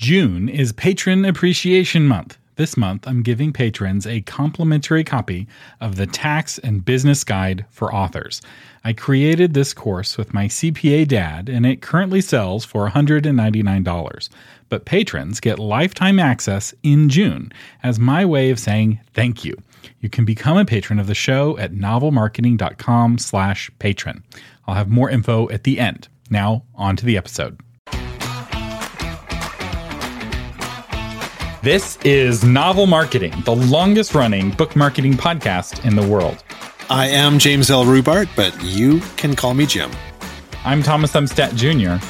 June is Patron Appreciation Month. This month, I'm giving patrons a complimentary copy of the Tax and Business Guide for Authors. I created this course with my CPA dad, and it currently sells for $199. But patrons get lifetime access in June as my way of saying thank you. You can become a patron of the show at novelmarketing.com slash patron. I'll have more info at the end. Now, on to the episode. This is Novel Marketing, the longest running book marketing podcast in the world. I am James L. Rubart, but you can call me Jim. I'm Thomas Umstattd Jr.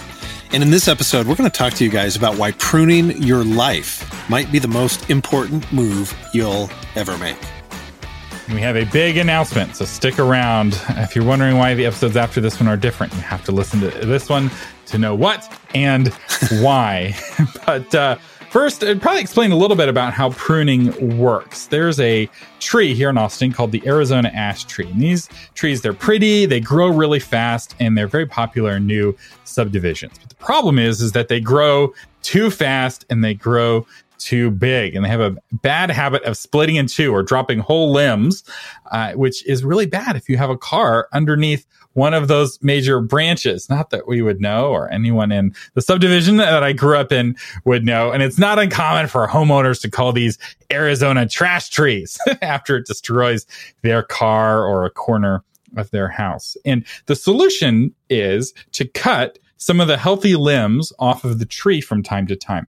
And in this episode, we're going to talk to you guys about why pruning your life might be the most important move you'll ever make. And we have a big announcement, so stick around. If you're wondering why the episodes after this one are different, you have to listen to this one to know what and why. but uh, First, I'd probably explain a little bit about how pruning works. There's a tree here in Austin called the Arizona ash tree. And these trees, they're pretty, they grow really fast, and they're very popular in new subdivisions. But the problem is, is that they grow too fast and they grow too big and they have a bad habit of splitting in two or dropping whole limbs, uh, which is really bad if you have a car underneath one of those major branches. Not that we would know or anyone in the subdivision that I grew up in would know. And it's not uncommon for homeowners to call these Arizona trash trees after it destroys their car or a corner of their house. And the solution is to cut some of the healthy limbs off of the tree from time to time.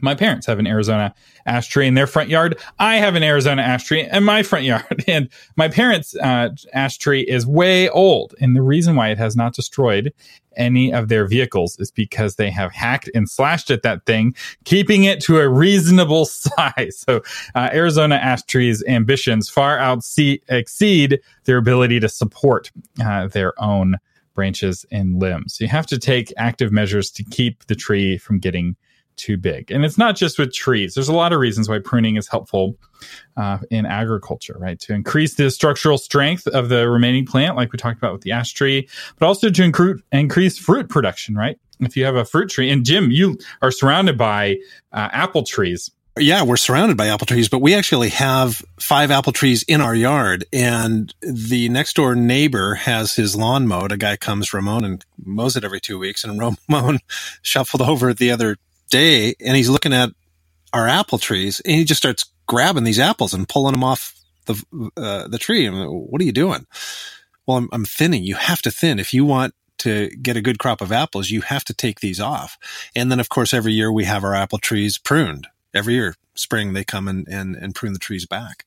My parents have an Arizona ash tree in their front yard. I have an Arizona ash tree in my front yard. And my parents' uh, ash tree is way old. And the reason why it has not destroyed any of their vehicles is because they have hacked and slashed at that thing, keeping it to a reasonable size. So uh, Arizona ash trees' ambitions far outse- exceed their ability to support uh, their own branches and limbs. So you have to take active measures to keep the tree from getting too big. And it's not just with trees. There's a lot of reasons why pruning is helpful uh, in agriculture, right? To increase the structural strength of the remaining plant, like we talked about with the ash tree, but also to incre- increase fruit production, right? If you have a fruit tree, and Jim, you are surrounded by uh, apple trees. Yeah, we're surrounded by apple trees, but we actually have five apple trees in our yard. And the next door neighbor has his lawn mowed. A guy comes, Ramon, and mows it every two weeks. And Ramon shuffled over the other day and he's looking at our apple trees and he just starts grabbing these apples and pulling them off the uh, the tree. Like, what are you doing? Well, I'm, I'm thinning. You have to thin if you want to get a good crop of apples. You have to take these off. And then, of course, every year we have our apple trees pruned. Every year, spring they come and and, and prune the trees back.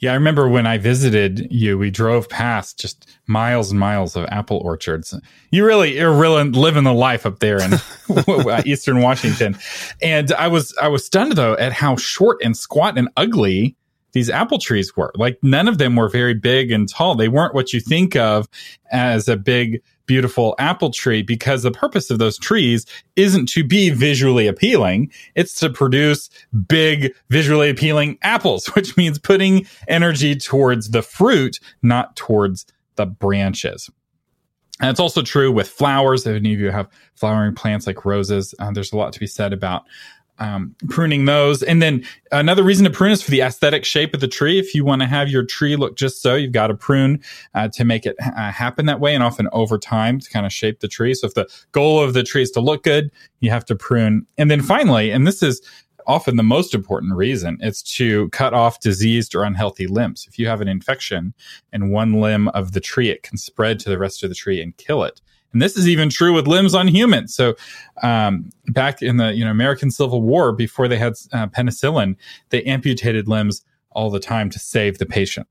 Yeah, I remember when I visited you, we drove past just miles and miles of apple orchards. You really, you're really living the life up there in uh, Eastern Washington. And I was, I was stunned though at how short and squat and ugly these apple trees were. Like none of them were very big and tall. They weren't what you think of as a big beautiful apple tree because the purpose of those trees isn't to be visually appealing. It's to produce big, visually appealing apples, which means putting energy towards the fruit, not towards the branches. And it's also true with flowers. If any of you have flowering plants like roses, uh, there's a lot to be said about um, pruning those. And then another reason to prune is for the aesthetic shape of the tree. If you want to have your tree look just so, you've got to prune uh, to make it uh, happen that way and often over time to kind of shape the tree. So if the goal of the tree is to look good, you have to prune. And then finally, and this is often the most important reason, it's to cut off diseased or unhealthy limbs. If you have an infection in one limb of the tree, it can spread to the rest of the tree and kill it. And this is even true with limbs on humans. So, um, back in the you know American Civil War, before they had uh, penicillin, they amputated limbs all the time to save the patient.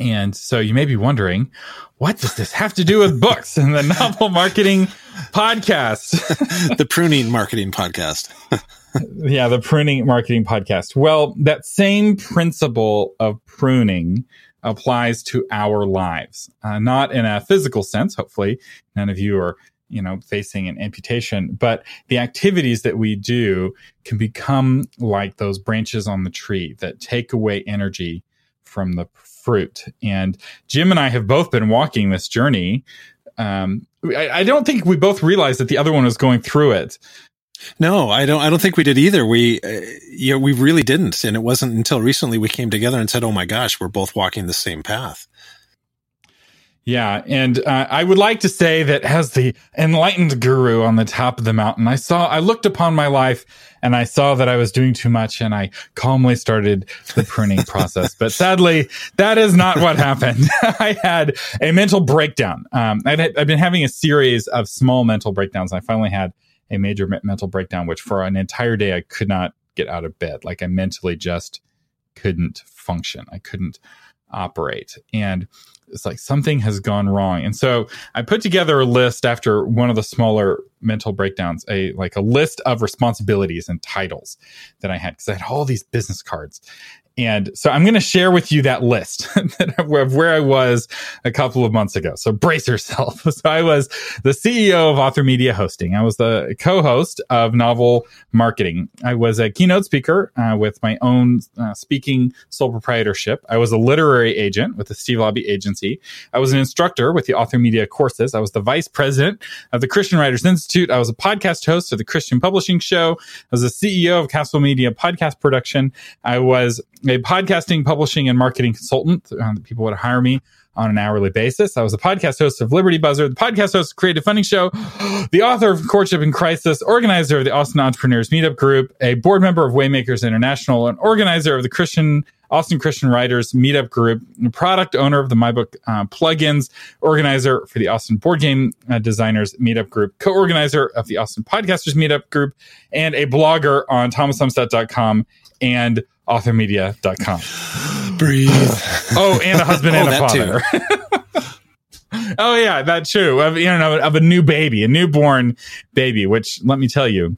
And so you may be wondering, what does this have to do with books and the novel marketing podcast? the pruning marketing podcast. yeah, the pruning marketing podcast. Well, that same principle of pruning applies to our lives, uh, not in a physical sense. Hopefully, none of you are, you know, facing an amputation, but the activities that we do can become like those branches on the tree that take away energy from the fruit. And Jim and I have both been walking this journey. Um, I, I don't think we both realized that the other one was going through it No, I don't. I don't think we did either. We, uh, yeah, we really didn't. And it wasn't until recently we came together and said, "Oh my gosh, we're both walking the same path." Yeah, and uh, I would like to say that as the enlightened guru on the top of the mountain, I saw, I looked upon my life and I saw that I was doing too much, and I calmly started the pruning process. But sadly, that is not what happened. I had a mental breakdown. Um, i have been having a series of small mental breakdowns. I finally had a major me- mental breakdown, which for an entire day I could not get out of bed. Like I mentally just couldn't function. I couldn't operate, and it's like something has gone wrong. And so I put together a list after one of the smaller mental breakdowns, a like a list of responsibilities and titles that I had because I had all these business cards. And so I'm going to share with you that list of where I was a couple of months ago. So brace yourself. So I was the CEO of Author Media Hosting. I was the co-host of Novel Marketing. I was a keynote speaker uh, with my own uh, speaking sole proprietorship. I was a literary agent with the Steve Laube Agency. I was an instructor with the Author Media courses. I was the vice president of the Christian Writers Institute. I was a podcast host of the Christian Publishing Show. I was the CEO of Castle Media Podcast Production. I was a podcasting, publishing, and marketing consultant. Uh, people would hire me on an hourly basis. I was a podcast host of Liberty Buzzard, the podcast host of Creative Funding Show, the author of Courtship in Crisis, organizer of the Austin Entrepreneurs Meetup Group, a board member of Waymakers International, an organizer of the Christian Austin Christian Writers Meetup Group, product owner of the MyBook uh, plugins, organizer for the Austin Board Game uh, Designers Meetup Group, co-organizer of the Austin Podcasters Meetup Group, and a blogger on thomasumstattd.com and authormedia.com. Breathe. Oh, and a husband oh, and a father. oh yeah, that too. Of you know, of a new baby, a newborn baby. Which let me tell you,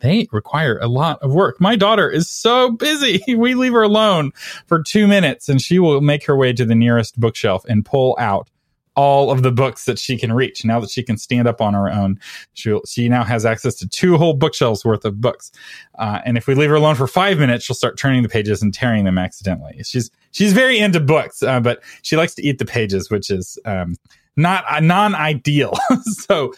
they require a lot of work. My daughter is so busy. We leave her alone for two minutes, and she will make her way to the nearest bookshelf and pull out all of the books that she can reach. Now that she can stand up on her own, she she now has access to two whole bookshelves worth of books. Uh, and if we leave her alone for five minutes, she'll start turning the pages and tearing them accidentally. She's she's very into books, uh, but she likes to eat the pages, which is um, not uh, non ideal. so.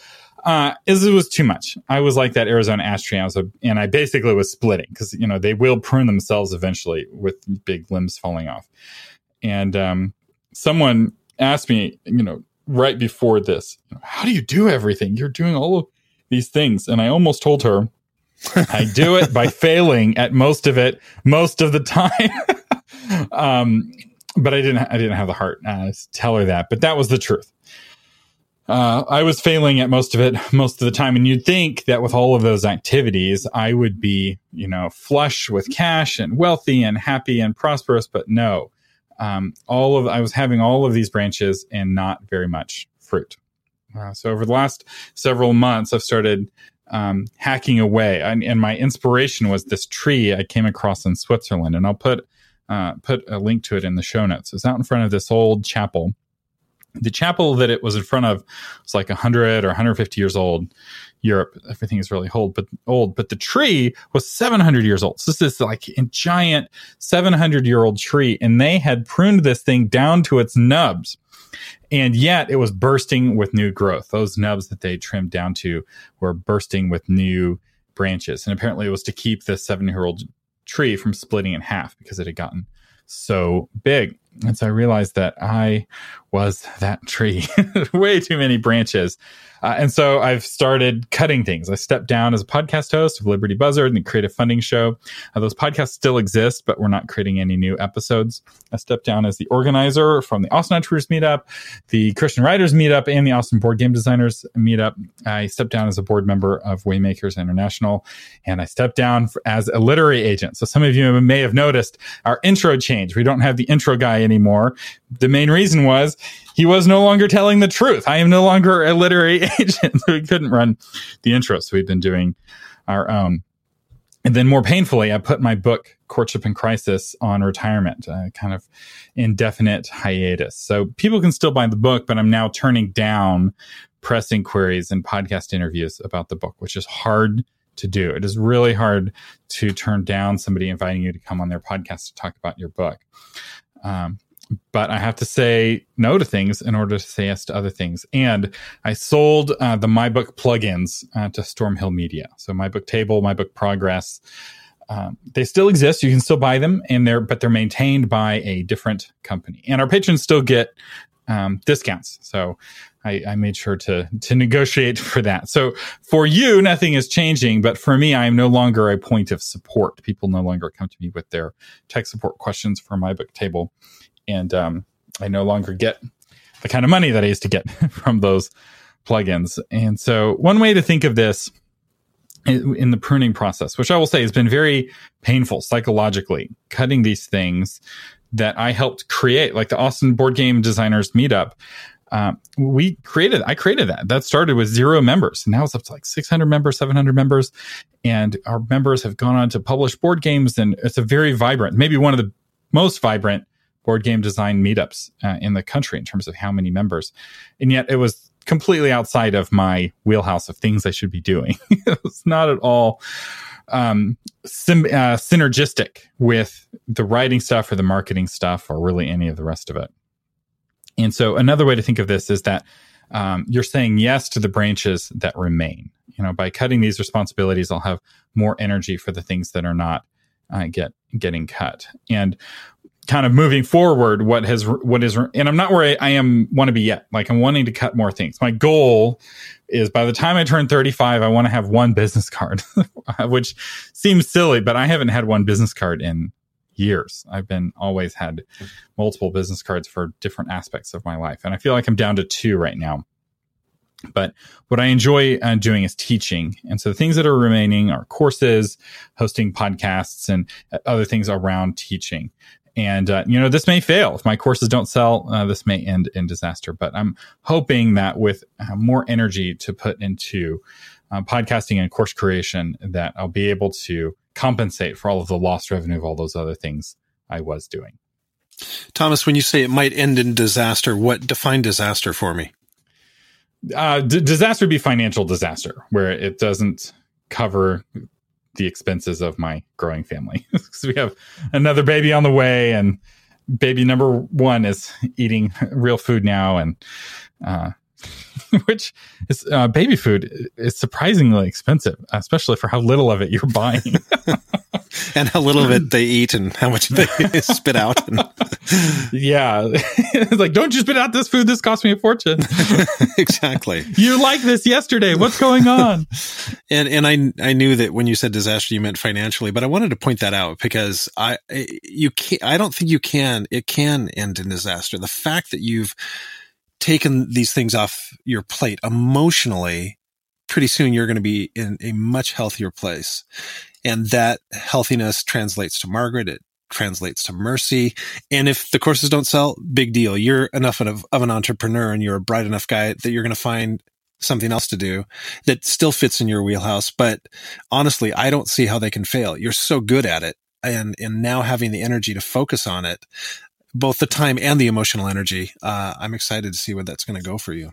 Uh, it was too much. I was like that Arizona ash tree. I was a, and I basically was splitting because you know they will prune themselves eventually with big limbs falling off. And um, someone asked me, you know, right before this, how do you do everything? You're doing all of these things. And I almost told her, I do it by failing at most of it most of the time. um, but I didn't, I didn't have the heart uh, to tell her that, but that was the truth. Uh, I was failing at most of it most of the time. And you'd think that with all of those activities, I would be, you know, flush with cash and wealthy and happy and prosperous. But no, um, all of I was having all of these branches and not very much fruit. Uh, so over the last several months, I've started um, hacking away, and, and, my inspiration was this tree I came across in Switzerland, and I'll put uh, put a link to it in the show notes. It's out in front of this old chapel. The chapel that it was in front of was like 100 or 150 years old. Europe, everything is really old, but old. But the tree was 700 years old. So this is like a giant 700 year old tree, and they had pruned this thing down to its nubs, and yet it was bursting with new growth. Those nubs that they trimmed down to were bursting with new branches, and apparently it was to keep this seven year old tree from splitting in half because it had gotten so big. And so I realized that I was that tree, way too many branches. Uh, and so I've started cutting things. I stepped down as a podcast host of Liberty Buzzard and the Creative Funding Show. Uh, those podcasts still exist, but we're not creating any new episodes. I stepped down as the organizer from the Austin Entrepreneurs Meetup, the Christian Writers Meetup, and the Austin Board Game Designers Meetup. I stepped down as a board member of Waymakers International, and I stepped down for, as a literary agent. So some of you may have noticed our intro change. We don't have the intro guy anymore. The main reason was he was no longer telling the truth. I am no longer a literary agent. we couldn't run the intro, so we've been doing our own. And then more painfully, I put my book, Courtship in Crisis, on retirement, uh, kind of indefinite hiatus. So people can still buy the book, but I'm now turning down press inquiries and podcast interviews about the book, which is hard to do. It is really hard to turn down somebody inviting you to come on their podcast to talk about your book. Um, but I have to say no to things in order to say yes to other things. And I sold uh, the MyBook plugins uh, to Stormhill Media. So MyBook Table, MyBook Progress, um, they still exist. You can still buy them, and they're but they're maintained by a different company. And our patrons still get um, discounts. So I, I, made sure to to negotiate for that. So for you, nothing is changing, but for me, I am no longer a point of support. People no longer come to me with their tech support questions for MyBook Table, and um, I no longer get the kind of money that I used to get from those plugins. And so one way to think of this in the pruning process, which I will say has been very painful psychologically, cutting these things that I helped create, like the Austin Board Game Designers Meetup. Uh, we created, I created that. That started with zero members. And now it's up to like 600 members, 700 members. And our members have gone on to publish board games. And it's a very vibrant, maybe one of the most vibrant board game design meetups uh, in the country in terms of how many members. And yet it was completely outside of my wheelhouse of things I should be doing. it's not at all um, sim- uh, synergistic with the writing stuff or the marketing stuff or really any of the rest of it. And so another way to think of this is that um, you're saying yes to the branches that remain. You know, by cutting these responsibilities, I'll have more energy for the things that are not uh, get getting cut. And kind of moving forward what has what is and i'm not where i, I am want to be yet like i'm wanting to cut more things my goal is by the time i turn 35 i want to have one business card which seems silly but i haven't had one business card in years i've been always had multiple business cards for different aspects of my life and i feel like i'm down to two right now but what I enjoy uh, doing is teaching. And so the things that are remaining are courses, hosting podcasts, and uh, other things around teaching. And, uh, you know, this may fail. If my courses don't sell, uh, this may end in disaster. But I'm hoping that with uh, more energy to put into uh, podcasting and course creation, that I'll be able to compensate for all of the lost revenue of all those other things I was doing. Thomas, when you say it might end in disaster, what define disaster for me? Uh, d- disaster would be financial disaster, where it doesn't cover the expenses of my growing family. Because we have another baby on the way and baby number one is eating real food now and uh, which is uh, baby food is surprisingly expensive especially for how little of it you're buying and how little of it they eat and how much they spit out. And yeah. it's like, don't you spit out this food. This cost me a fortune. exactly. You like this yesterday. What's going on? and, and I, I knew that when you said disaster, you meant financially, but I wanted to point that out because I, you can't, I don't think you can, it can end in disaster. The fact that you've taken these things off your plate emotionally pretty soon you're going to be in a much healthier place. And that healthiness translates to Margaret. It translates to mercy. And if the courses don't sell, big deal. You're enough of, of an entrepreneur and you're a bright enough guy that you're going to find something else to do that still fits in your wheelhouse. But honestly, I don't see how they can fail. You're so good at it. And, and now having the energy to focus on it, both the time and the emotional energy, uh, I'm excited to see where that's going to go for you.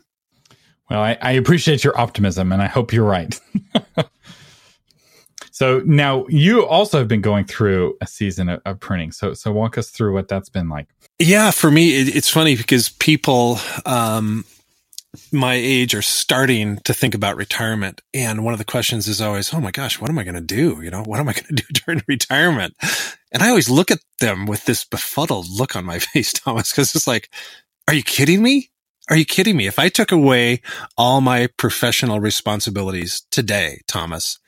Well, I, I appreciate your optimism and I hope you're right. so now you also have been going through a season of, of, printing. So, so walk us through what that's been like. Yeah, for me, it, it's funny because people, um, my age are starting to think about retirement. And one of the questions is always, Oh my gosh, what am I going to do? You know, what am I going to do during retirement? And I always look at them with this befuddled look on my face, Thomas, because it's like, are you kidding me? Are you kidding me? If I took away all my professional responsibilities today, Thomas,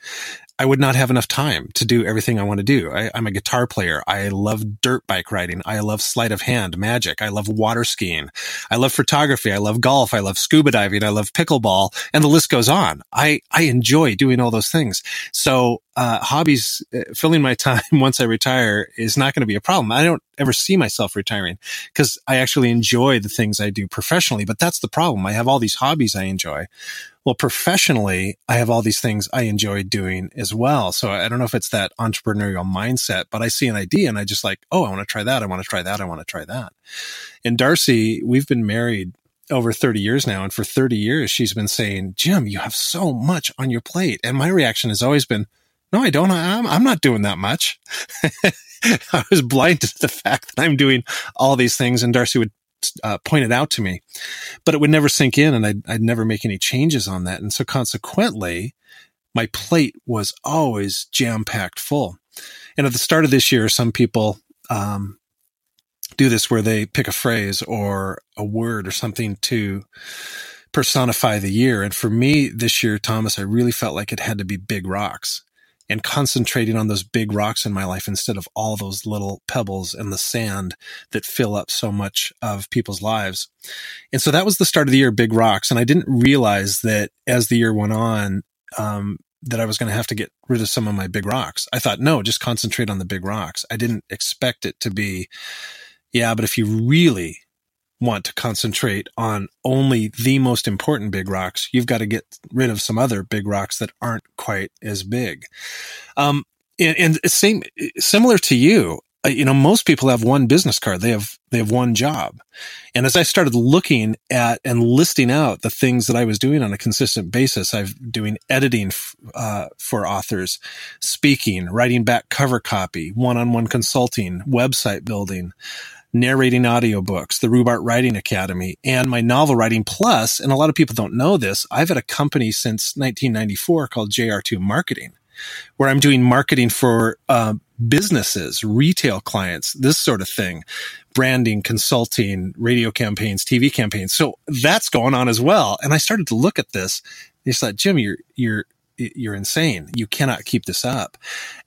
I would not have enough time to do everything I want to do. I, am a guitar player. I love dirt bike riding. I love sleight of hand magic. I love water skiing. I love photography. I love golf. I love scuba diving. I love pickleball and the list goes on. I, I enjoy doing all those things. So, uh, hobbies, uh, filling my time once I retire is not going to be a problem. I don't ever see myself retiring because I actually enjoy the things I do professionally, but that's the problem. I have all these hobbies I enjoy well, professionally, I have all these things I enjoy doing as well. So I don't know if it's that entrepreneurial mindset, but I see an idea and I just like, oh, I want to try that. I want to try that. I want to try that. And Darcy, we've been married over 30 years now. And for 30 years, she's been saying, Jim, you have so much on your plate. And my reaction has always been, No, I don't. I'm, I'm not doing that much. I was blind to the fact that I'm doing all these things and Darcy would uh, point it out to me, but it would never sink in and I'd, I'd never make any changes on that. And so consequently, my plate was always jam packed full. And at the start of this year, some people, um, do this where they pick a phrase or a word or something to personify the year. And for me this year, Thomas, I really felt like it had to be big rocks and concentrating on those big rocks in my life instead of all those little pebbles and the sand that fill up so much of people's lives. And so that was the start of the year, big rocks. And I didn't realize that as the year went on, um, that I was going to have to get rid of some of my big rocks. I thought, no, just concentrate on the big rocks. I didn't expect it to be, yeah, but if you really want to concentrate on only the most important big rocks, you've got to get rid of some other big rocks that aren't quite as big. Um, and, and same, similar to you, uh, you know, most people have one business card. They have, they have one job. And as I started looking at and listing out the things that I was doing on a consistent basis, I've doing editing, uh, for authors, speaking, writing back cover copy, one-on-one consulting, website building, narrating audiobooks, the Rubart Writing Academy, and my novel writing. And a lot of people don't know this. I've had a company since 1994 called JR2 Marketing, where I'm doing marketing for uh, businesses, retail clients, this sort of thing, branding, consulting, radio campaigns, TV campaigns. So that's going on as well. And I started to look at this. And I thought, Jim, you're, you're, you're insane. You cannot keep this up.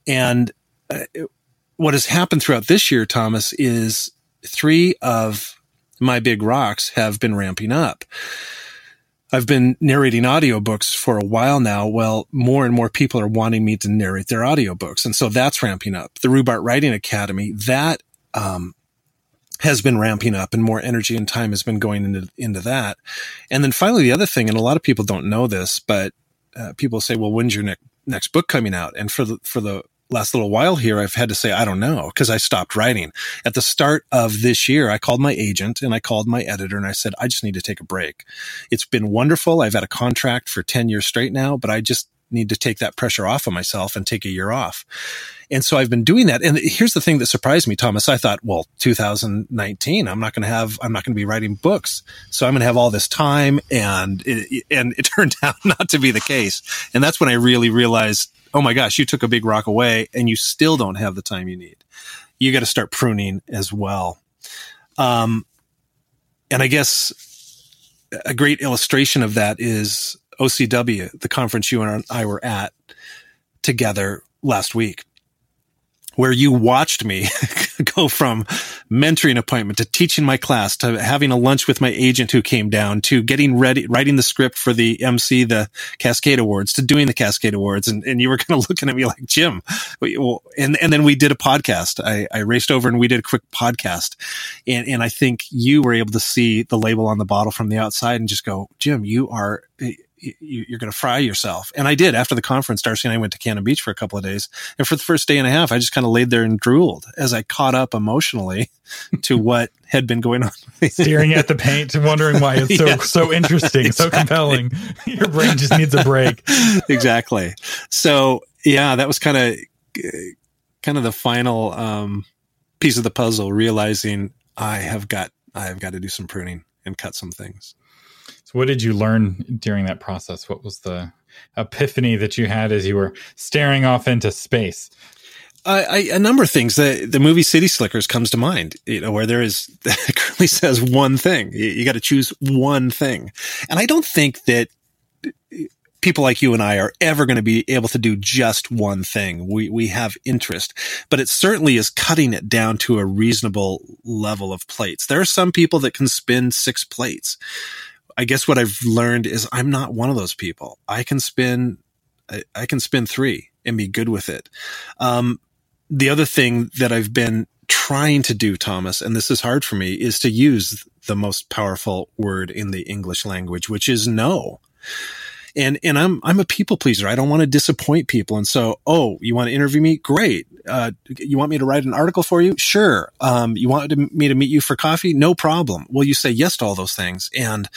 And uh, what has happened throughout this year, Thomas, is three of my big rocks have been ramping up. I've been narrating audiobooks for a while now. Well, more and more people are wanting me to narrate their audiobooks. And so that's ramping up. The Rubart Writing Academy, that, um, has been ramping up and more energy and time has been going into, into that. And then finally, the other thing, and a lot of people don't know this, but uh, people say, well, when's your ne- next book coming out? And for the, for the last little while here, I've had to say, I don't know, because I stopped writing. At the start of this year, I called my agent and I called my editor and I said, I just need to take a break. It's been wonderful. I've had a contract for 10 years straight now, but I just need to take that pressure off of myself and take a year off. And so I've been doing that. And here's the thing that surprised me, Thomas. I thought, well, 2019, I'm not going to have, I'm not going to be writing books. So I'm going to have all this time. And it, and it turned out not to be the case. And that's when I really realized oh my gosh, you took a big rock away and you still don't have the time you need. You got to start pruning as well. Um, and I guess a great illustration of that is OCW, the conference you and I were at together last week where you watched me go from mentoring appointment to teaching my class to having a lunch with my agent who came down to getting ready, writing the script for the MC, the Cascade Awards to doing the Cascade Awards. And, and you were kind of looking at me like, Jim, and, and then we did a podcast. I, I raced over and we did a quick podcast. And, and I think you were able to see the label on the bottle from the outside and just go, Jim, you are, you're going to fry yourself. And I did after the conference. Darcy and I went to Cannon Beach for a couple of days. And for the first day and a half, I just kind of laid there and drooled as I caught up emotionally to what had been going on. Staring at the paint and wondering why it's so, so interesting, exactly. so compelling. Your brain just needs a break. exactly. So yeah, that was kind of, kind of the final, um, piece of the puzzle, realizing I have got, I have got to do some pruning and cut some things. So, what did you learn during that process? What was the epiphany that you had as you were staring off into space? I, a number of things. The the movie City Slickers comes to mind. You know, where there is currently says one thing. You, you got to choose one thing, and I don't think that people like you and I are ever going to be able to do just one thing. We we have interest, but it certainly is cutting it down to a reasonable level of plates. There are some people that can spin six plates. I guess what I've learned is I'm not one of those people. I can spin, I, I can spin three and be good with it. Um, the other thing that I've been trying to do, Thomas, and this is hard for me, is to use the most powerful word in the English language, which is no and and I'm I'm a people pleaser. I don't want to disappoint people. And so, oh, you want to interview me? Great. Uh, you want me to write an article for you? Sure. Um, you want me to meet you for coffee? No problem. Will you say yes to all those things? And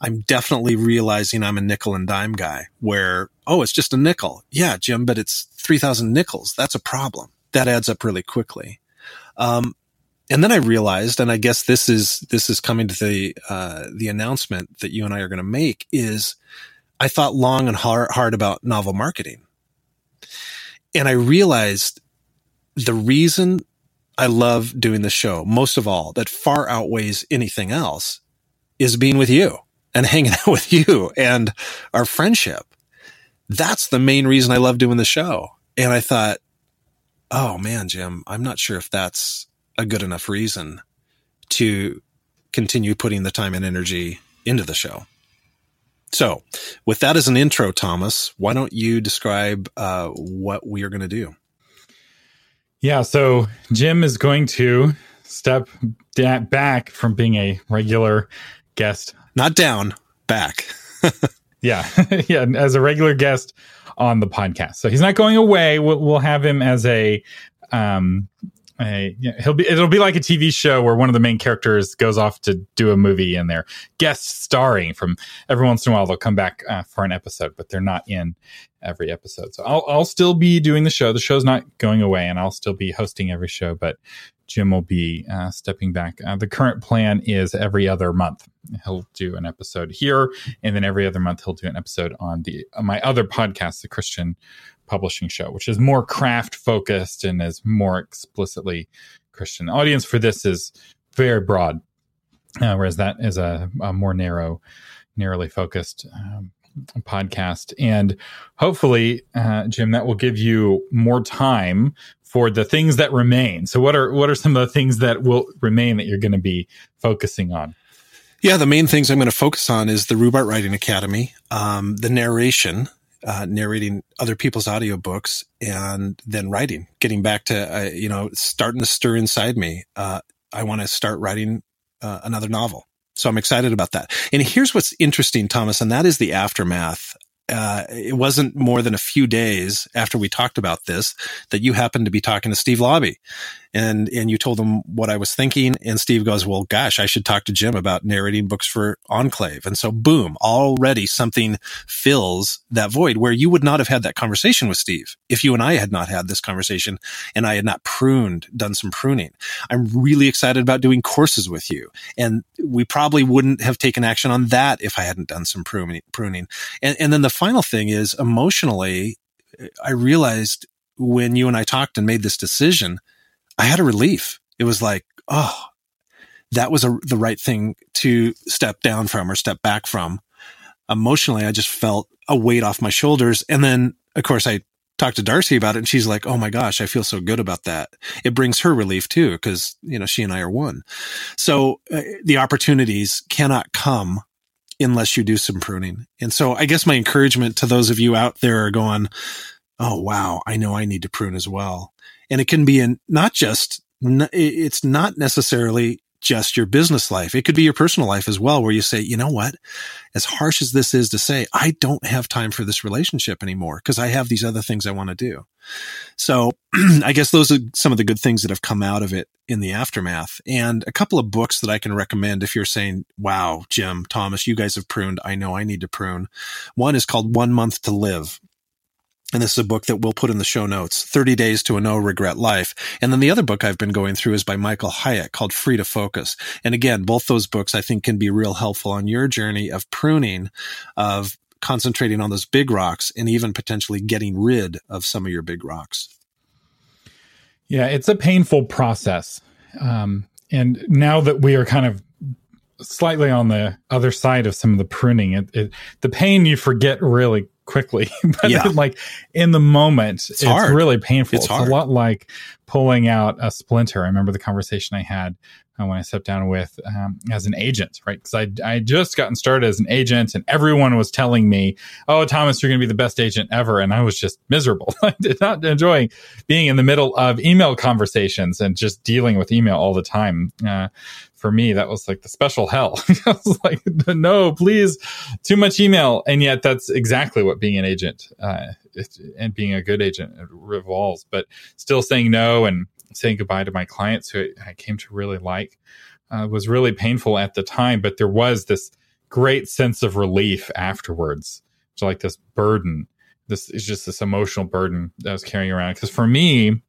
I'm definitely realizing I'm a nickel and dime guy where, oh, it's just a nickel. Yeah, Jim, but it's 3000 nickels. That's a problem. That adds up really quickly. Um, and then I realized, and I guess this is, this is coming to the, uh, the announcement that you and I are going to make is I thought long and hard, hard about novel marketing. And I realized the reason I love doing the show most of all that far outweighs anything else is being with you and hanging out with you and our friendship. That's the main reason I love doing the show. And I thought, oh man, Jim, I'm not sure if that's a good enough reason to continue putting the time and energy into the show. So, with that as an intro, Thomas, why don't you describe uh, what we are going to do? Yeah, so Jim is going to step da- back from being a regular guest. Not down, back. yeah, yeah, as a regular guest on the podcast. So he's not going away. We'll, we'll have him as a um, a, he'll be it'll be like a TV show where one of the main characters goes off to do a movie and they're guest starring from every once in a while they'll come back uh, for an episode but they're not in every episode. So I'll, I'll still be doing the show. The show's not going away and I'll still be hosting every show but Jim will be uh, stepping back. Uh, the current plan is every other month he'll do an episode here and then every other month he'll do an episode on the my other podcast the Christian publishing show, which is more craft focused and is more explicitly Christian. The audience for this is very broad, uh, whereas that is a, a, more narrow, narrowly focused um, podcast. And hopefully, uh, Jim, that will give you more time for the things that remain. So, what are what are some of the things that will remain that you're going to be focusing on? Yeah, the main things I'm going to focus on is the Rubart Writing Academy, um, the narration, uh, narrating other people's audiobooks and then writing, getting back to, uh, you know, starting to stir inside me. Uh, I want to start writing uh, another novel. So I'm excited about that. And here's what's interesting, Thomas, and that is the aftermath uh, it wasn't more than a few days after we talked about this that you happened to be talking to Steve Laube and, and you told him what I was thinking. And Steve goes, well, gosh, I should talk to Jim about narrating books for Enclave. And so boom, already something fills that void where you would not have had that conversation with Steve if you and I had not had this conversation and I had not pruned, done some pruning. I'm really excited about doing courses with you. And we probably wouldn't have taken action on that if I hadn't done some pruning. pruning. And, and then the final thing is emotionally, I realized when you and I talked and made this decision, I had a relief. It was like, oh, that was a, the right thing to step down from or step back from. Emotionally, I just felt a weight off my shoulders. And then, of course, I talked to Darcy about it and she's like, Oh my gosh, I feel so good about that. It brings her relief too, because, you know, she and I are one. So uh, the opportunities cannot come unless you do some pruning. And so I guess my encouragement to those of you out there are going, Oh, wow. I know I need to prune as well. And it can be in not just, it's not necessarily just your business life. It could be your personal life as well, where you say, you know what? As harsh as this is to say, I don't have time for this relationship anymore because I have these other things I want to do. So I guess those are some of the good things that have come out of it in the aftermath and a couple of books that I can recommend if you're saying, wow, Jim, Thomas, you guys have pruned. I know I need to prune. One is called One Month to Live. And this is a book that we'll put in the show notes 30 Days to a No Regret Life. And then the other book I've been going through is by Michael Hyatt called Free to Focus. And again, both those books I think can be real helpful on your journey of pruning, of concentrating on those big rocks, and even potentially getting rid of some of your big rocks. Yeah, it's a painful process. Um, and now that we are kind of slightly on the other side of some of the pruning, it, it the pain you forget really quickly. but yeah. like in the moment, it's, it's really painful. It's, it's, a lot like pulling out a splinter. I remember the conversation I had uh, when I sat down with um, as an agent, right? Because I I just gotten started as an agent, and everyone was telling me, "Oh, Thomas, you're going to be the best agent ever," and I was just miserable. I did not enjoy being in the middle of email conversations and just dealing with email all the time. Uh, for me, that was like the special hell. I was like, no, please, too much email. And yet, that's exactly what being an agent uh, and being a good agent revolves. But still saying no and saying goodbye to my clients who I came to really like uh, was really painful at the time. But there was this great sense of relief afterwards. It's like this burden. This is just this emotional burden that I was carrying around. Because for me,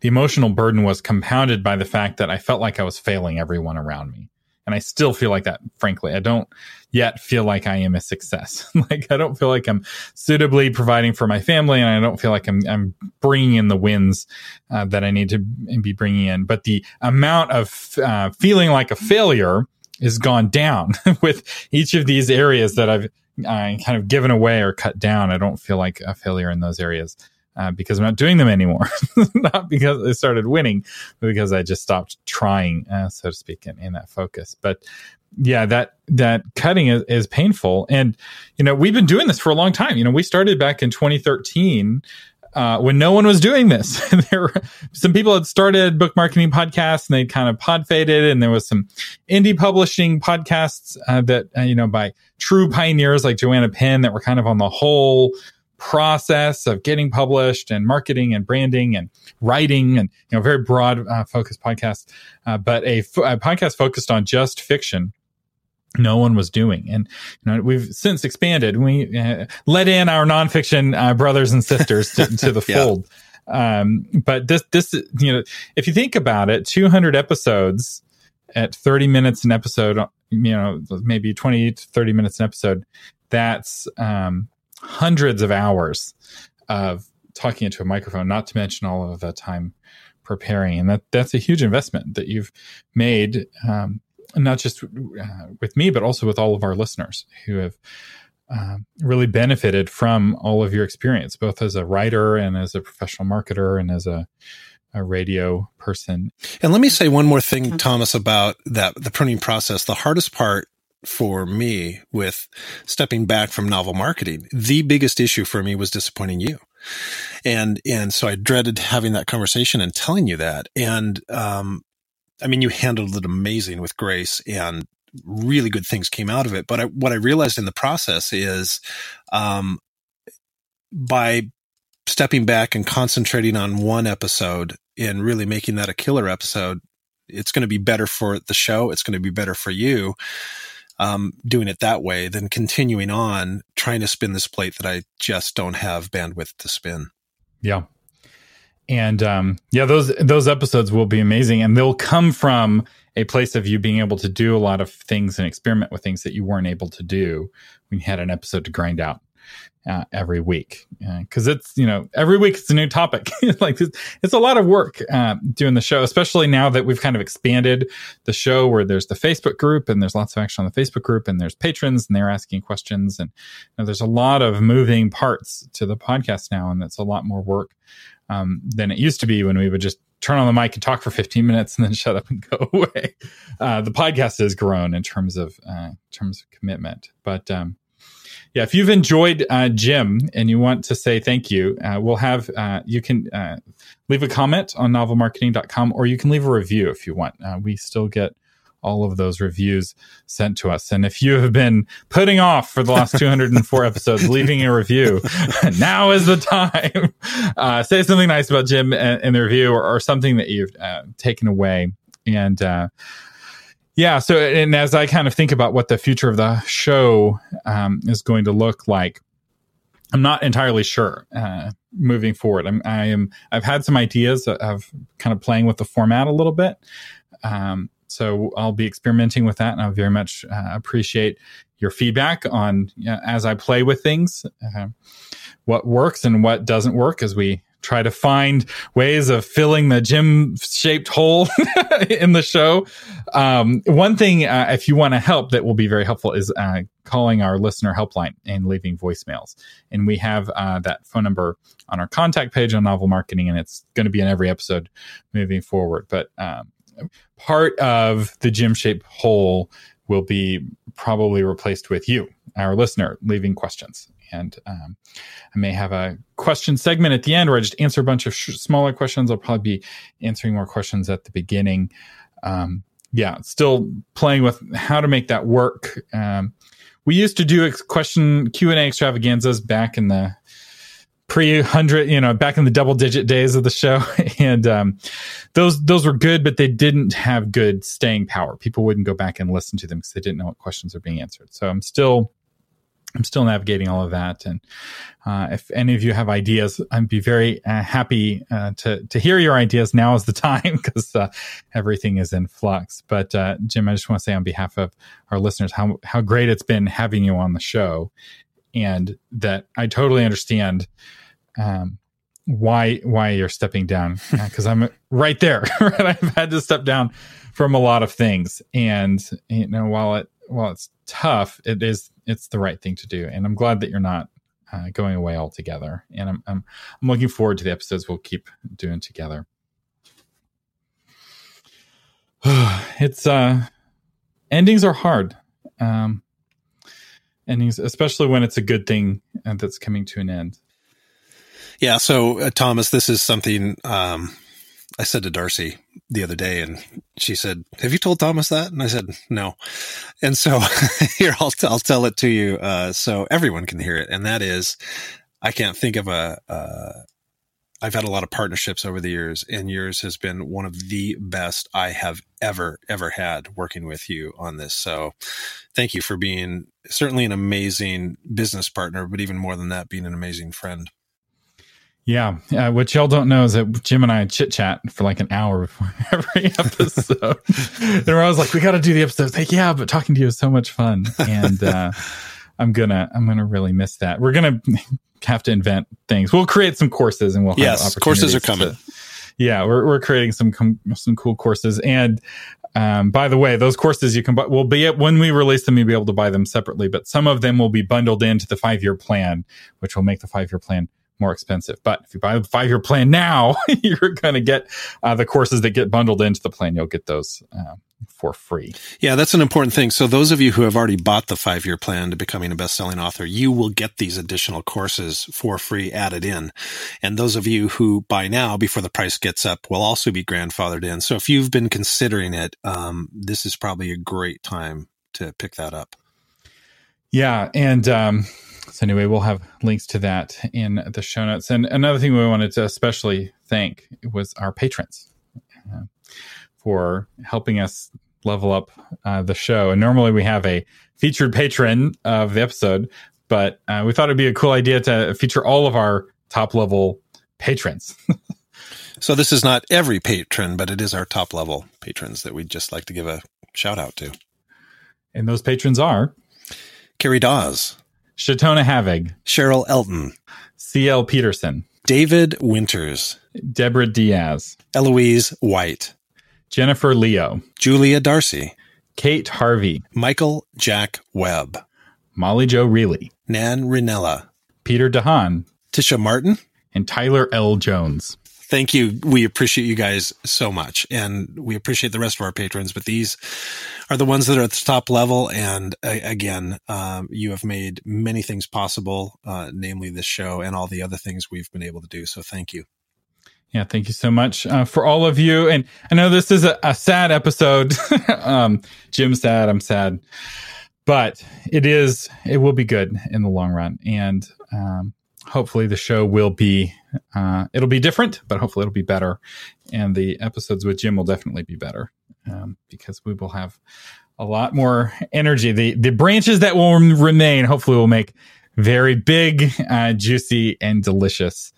the emotional burden was compounded by the fact that I felt like I was failing everyone around me. And I still feel like that, frankly. I don't yet feel like I am a success. like I don't feel like I'm suitably providing for my family, and I don't feel like I'm I'm bringing in the wins uh, that I need to be bringing in. But the amount of uh, feeling like a failure has gone down with each of these areas that I've kind of given away or cut down. I don't feel like a failure in those areas. Uh, because I'm not doing them anymore. not because I started winning, but because I just stopped trying, uh, so to speak, in, in, that focus. But yeah, that that cutting is, is, painful, and you know we've been doing this for a long time. You know, we started back in 2013 uh, when no one was doing this. there were some people had started book marketing podcasts and they kind of pod faded, and there was some indie publishing podcasts uh, that uh, you know by true pioneers like Joanna Penn that were kind of on the whole process of getting published and marketing and branding and writing and you know very broad uh, focused podcast uh, but a, podcast focused on just fiction no one was doing. And you know, we've since expanded. We uh, let in our nonfiction uh, brothers and sisters to, to the yeah. fold. Um, but this, this, you know, if you think about it, 200 episodes at 30 minutes an episode, you know, maybe 20 to 30 minutes an episode, that's um, hundreds of hours of talking into a microphone, not to mention all of the time preparing. And that, that's a huge investment that you've made. Um, not just uh, with me, but also with all of our listeners who have um, really benefited from all of your experience, both as a writer and as a professional marketer and as a, a radio person. And let me say one more thing, Thomas, about that the pruning process. The hardest part for me with stepping back from novel marketing, the biggest issue for me was disappointing you. And, and so I dreaded having that conversation and telling you that. And, um, I mean, you handled it amazing with grace and really good things came out of it. But I, what I realized in the process is, um, by stepping back and concentrating on one episode and really making that a killer episode, it's going to be better for the show. It's going to be better for you. Um, doing it that way than continuing on trying to spin this plate that I just don't have bandwidth to spin. Yeah. And um, yeah, those those episodes will be amazing, and they'll come from a place of you being able to do a lot of things and experiment with things that you weren't able to do when you had an episode to grind out uh, every week. Because uh, it's you know every week it's a new topic. It's like it's, it's, a lot of work uh, doing the show, especially now that we've kind of expanded the show where there's the Facebook group and there's lots of action on the Facebook group and there's patrons and they're asking questions and you know, there's a lot of moving parts to the podcast now, and that's a lot more work um, than it used to be when we would just turn on the mic and talk for 15 minutes and then shut up and go away. Uh, the podcast has grown in terms of uh, terms of commitment, but um, yeah, if you've enjoyed uh, Jim and you want to say thank you, uh, we'll have uh, you can uh, leave a comment on novelmarketing.com or you can leave a review if you want. Uh, we still get all of those reviews sent to us. And if you have been putting off for the last 204 episodes, leaving a review, now is the time. Uh, say something nice about Jim in the review or, or something that you've uh, taken away. And uh, yeah, so and as I kind of think about what the future of the show um, is going to look like, I'm not entirely sure uh, moving forward. I'm, I am, I've had some ideas of kind of playing with the format a little bit. Um, so I'll be experimenting with that, and I very much uh, appreciate your feedback on you know, as I play with things, uh, what works and what doesn't work as we try to find ways of filling the Jim shaped hole in the show. Um, one thing, uh, if you want to help, that will be very helpful is uh, calling our listener helpline and leaving voicemails. And we have uh, that phone number on our contact page on Novel Marketing, and it's going to be in every episode moving forward. But um, part of the Jim shaped hole will be probably replaced with you, our listener, leaving questions. And um, I may have a question segment at the end where I just answer a bunch of sh- smaller questions. I'll probably be answering more questions at the beginning. Um, yeah, still playing with how to make that work. Um, we used to do question Q and A extravaganzas back in the pre hundred, you know, back in the double digit days of the show, and um, those those were good, but they didn't have good staying power. People wouldn't go back and listen to them because they didn't know what questions are being answered. So I'm still I'm still navigating all of that. And uh, if any of you have ideas, I'd be very uh, happy uh, to to hear your ideas. Now is the time because uh, everything is in flux. But uh, Jim, I just want to say on behalf of our listeners how how great it's been having you on the show, and that I totally understand. Um, why why you're stepping down because I'm right there. Right, I've had to step down from a lot of things, and you know while it while it's tough, it is it's the right thing to do. And I'm glad that you're not uh, going away altogether. And I'm, I'm I'm looking forward to the episodes we'll keep doing together. it's uh endings are hard. Um endings especially when it's a good thing that's coming to an end. Yeah, so uh, Thomas, this is something um I said to Darcy the other day, and she said, "Have you told Thomas that?" And I said, "No." And so here, I'll I'll tell it to you, uh, so everyone can hear it. And that is, I can't think of a. Uh, I've had a lot of partnerships over the years, and yours has been one of the best I have ever ever had working with you on this. So, thank you for being certainly an amazing business partner, but even more than that, being an amazing friend. Yeah. Uh, what y'all don't know is that Jim and I chit chat for like an hour before every episode. and we're always like, we got to do the episode. like, yeah, but talking to you is so much fun. And, uh, I'm gonna, I'm gonna really miss that. We're gonna have to invent things. We'll create some courses and we'll yes, courses are coming. To, yeah, we're, we're creating some, some cool courses. And, um, by the way, those courses you can buy will be when we release them, you'll be able to buy them separately, but some of them will be bundled into the five year plan, which will make the five year plan more expensive. But if you buy the five year plan now, you're going to get uh, the courses that get bundled into the plan. You'll get those uh, for free. Yeah, that's an important thing. So those of you who have already bought the five year plan to becoming a best selling author, you will get these additional courses for free added in. And those of you who buy now before the price gets up will also be grandfathered in. So if you've been considering it, um, this is probably a great time to pick that up. Yeah. And, um, so anyway, we'll have links to that in the show notes. And another thing we wanted to especially thank was our patrons uh, for helping us level up uh, the show. And normally we have a featured patron of the episode, but uh, we thought it'd be a cool idea to feature all of our top level patrons. so this is not every patron, but it is our top level patrons that we'd just like to give a shout out to. And those patrons are Carrie Dawes, Shatona Havig, Cheryl Elton, C.L. Peterson, David Winters, Deborah Diaz, Eloise White, Jennifer Leo, Julia Darcy, Kate Harvey, Michael Jack Webb, Molly Joe Reilly, Nan Rinella, Peter DeHaan, Tisha Martin, and Tyler L. Jones thank you. We appreciate you guys so much. And we appreciate the rest of our patrons, but these are the ones that are at the top level. And uh, again, um, you have made many things possible, uh, namely this show and all the other things we've been able to do. So thank you. Yeah, thank you so much uh, for all of you. And I know this is a, a sad episode. um, Jim's sad. I'm sad, but it is. It will be good in the long run, and um, hopefully the show will be uh, it'll be different, but hopefully it'll be better. And the episodes with Jim will definitely be better um, because we will have a lot more energy. The the branches that will remain hopefully will make very big, uh, juicy, and delicious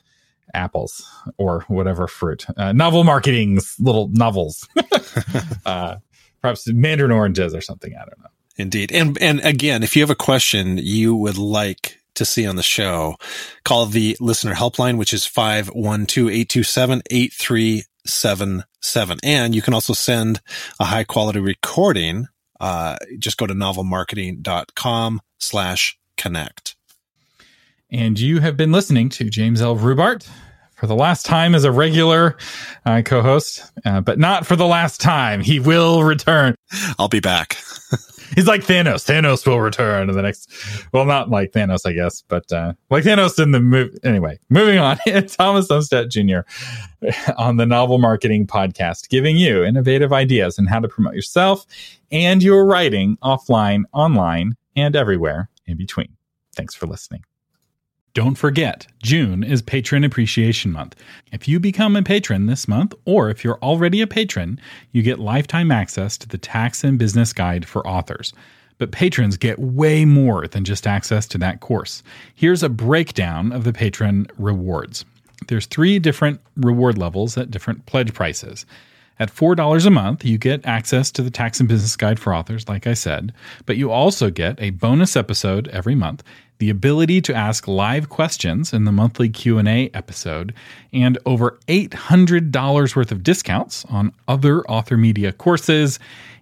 apples or whatever fruit. Uh, novel marketing's little novels, uh, perhaps mandarin oranges or something. I don't know. Indeed, and and again, if you have a question you would like to see on the show, call the listener helpline, which is 512-827-8377. And you can also send a high quality recording. Uh, just go to novelmarketing.com slash connect. And you have been listening to James L. Rubart for the last time as a regular uh, co-host, uh, but not for the last time. He will return. I'll be back. He's like Thanos. Thanos will return in the next. Well, not like Thanos, I guess, but uh, like Thanos in the movie. Anyway, moving on. Thomas Umstattd Jr. on the Novel Marketing Podcast, giving you innovative ideas on how to promote yourself and your writing offline, online, and everywhere in between. Thanks for listening. Don't forget, June is Patron Appreciation Month. If you become a patron this month, or if you're already a patron, you get lifetime access to the Tax and Business Guide for Authors. But patrons get way more than just access to that course. Here's a breakdown of the patron rewards. There's three different reward levels at different pledge prices. At $4 a month, you get access to the Tax and Business Guide for Authors, like I said, but you also get a bonus episode every month the ability to ask live questions in the monthly Q&A episode, and over $800 worth of discounts on other author media courses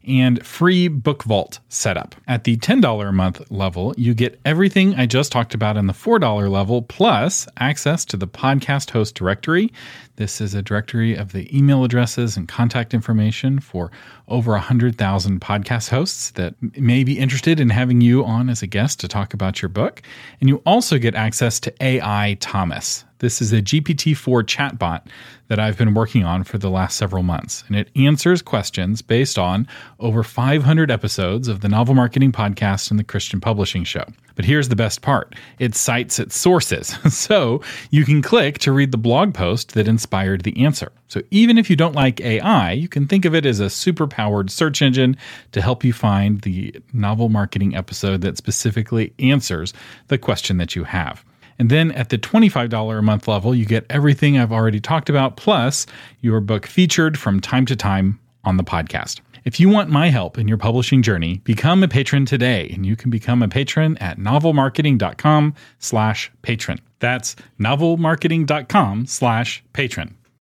and free book vault setup. At the $10 a month level, you get everything I just talked about in the $4 level plus access to the podcast host directory. This is a directory of the email addresses and contact information for over 100,000 podcast hosts that may be interested in having you on as a guest to talk about your book. And you also get access to AI Thomas. This is a GPT 4 chatbot that I've been working on for the last several months, and it answers questions based on over 500 episodes of the Novel Marketing Podcast and the Christian Publishing Show. But here's the best part it cites its sources, so you can click to read the blog post that inspired the answer. So even if you don't like AI, you can think of it as a super powered search engine to help you find the novel marketing episode that specifically answers the question that you have. And then at the $25 a month level, you get everything I've already talked about, plus your book featured from time to time on the podcast. If you want my help in your publishing journey, become a patron today, and you can become a patron at novelmarketing.com slash patron. That's novelmarketing.com slash patron.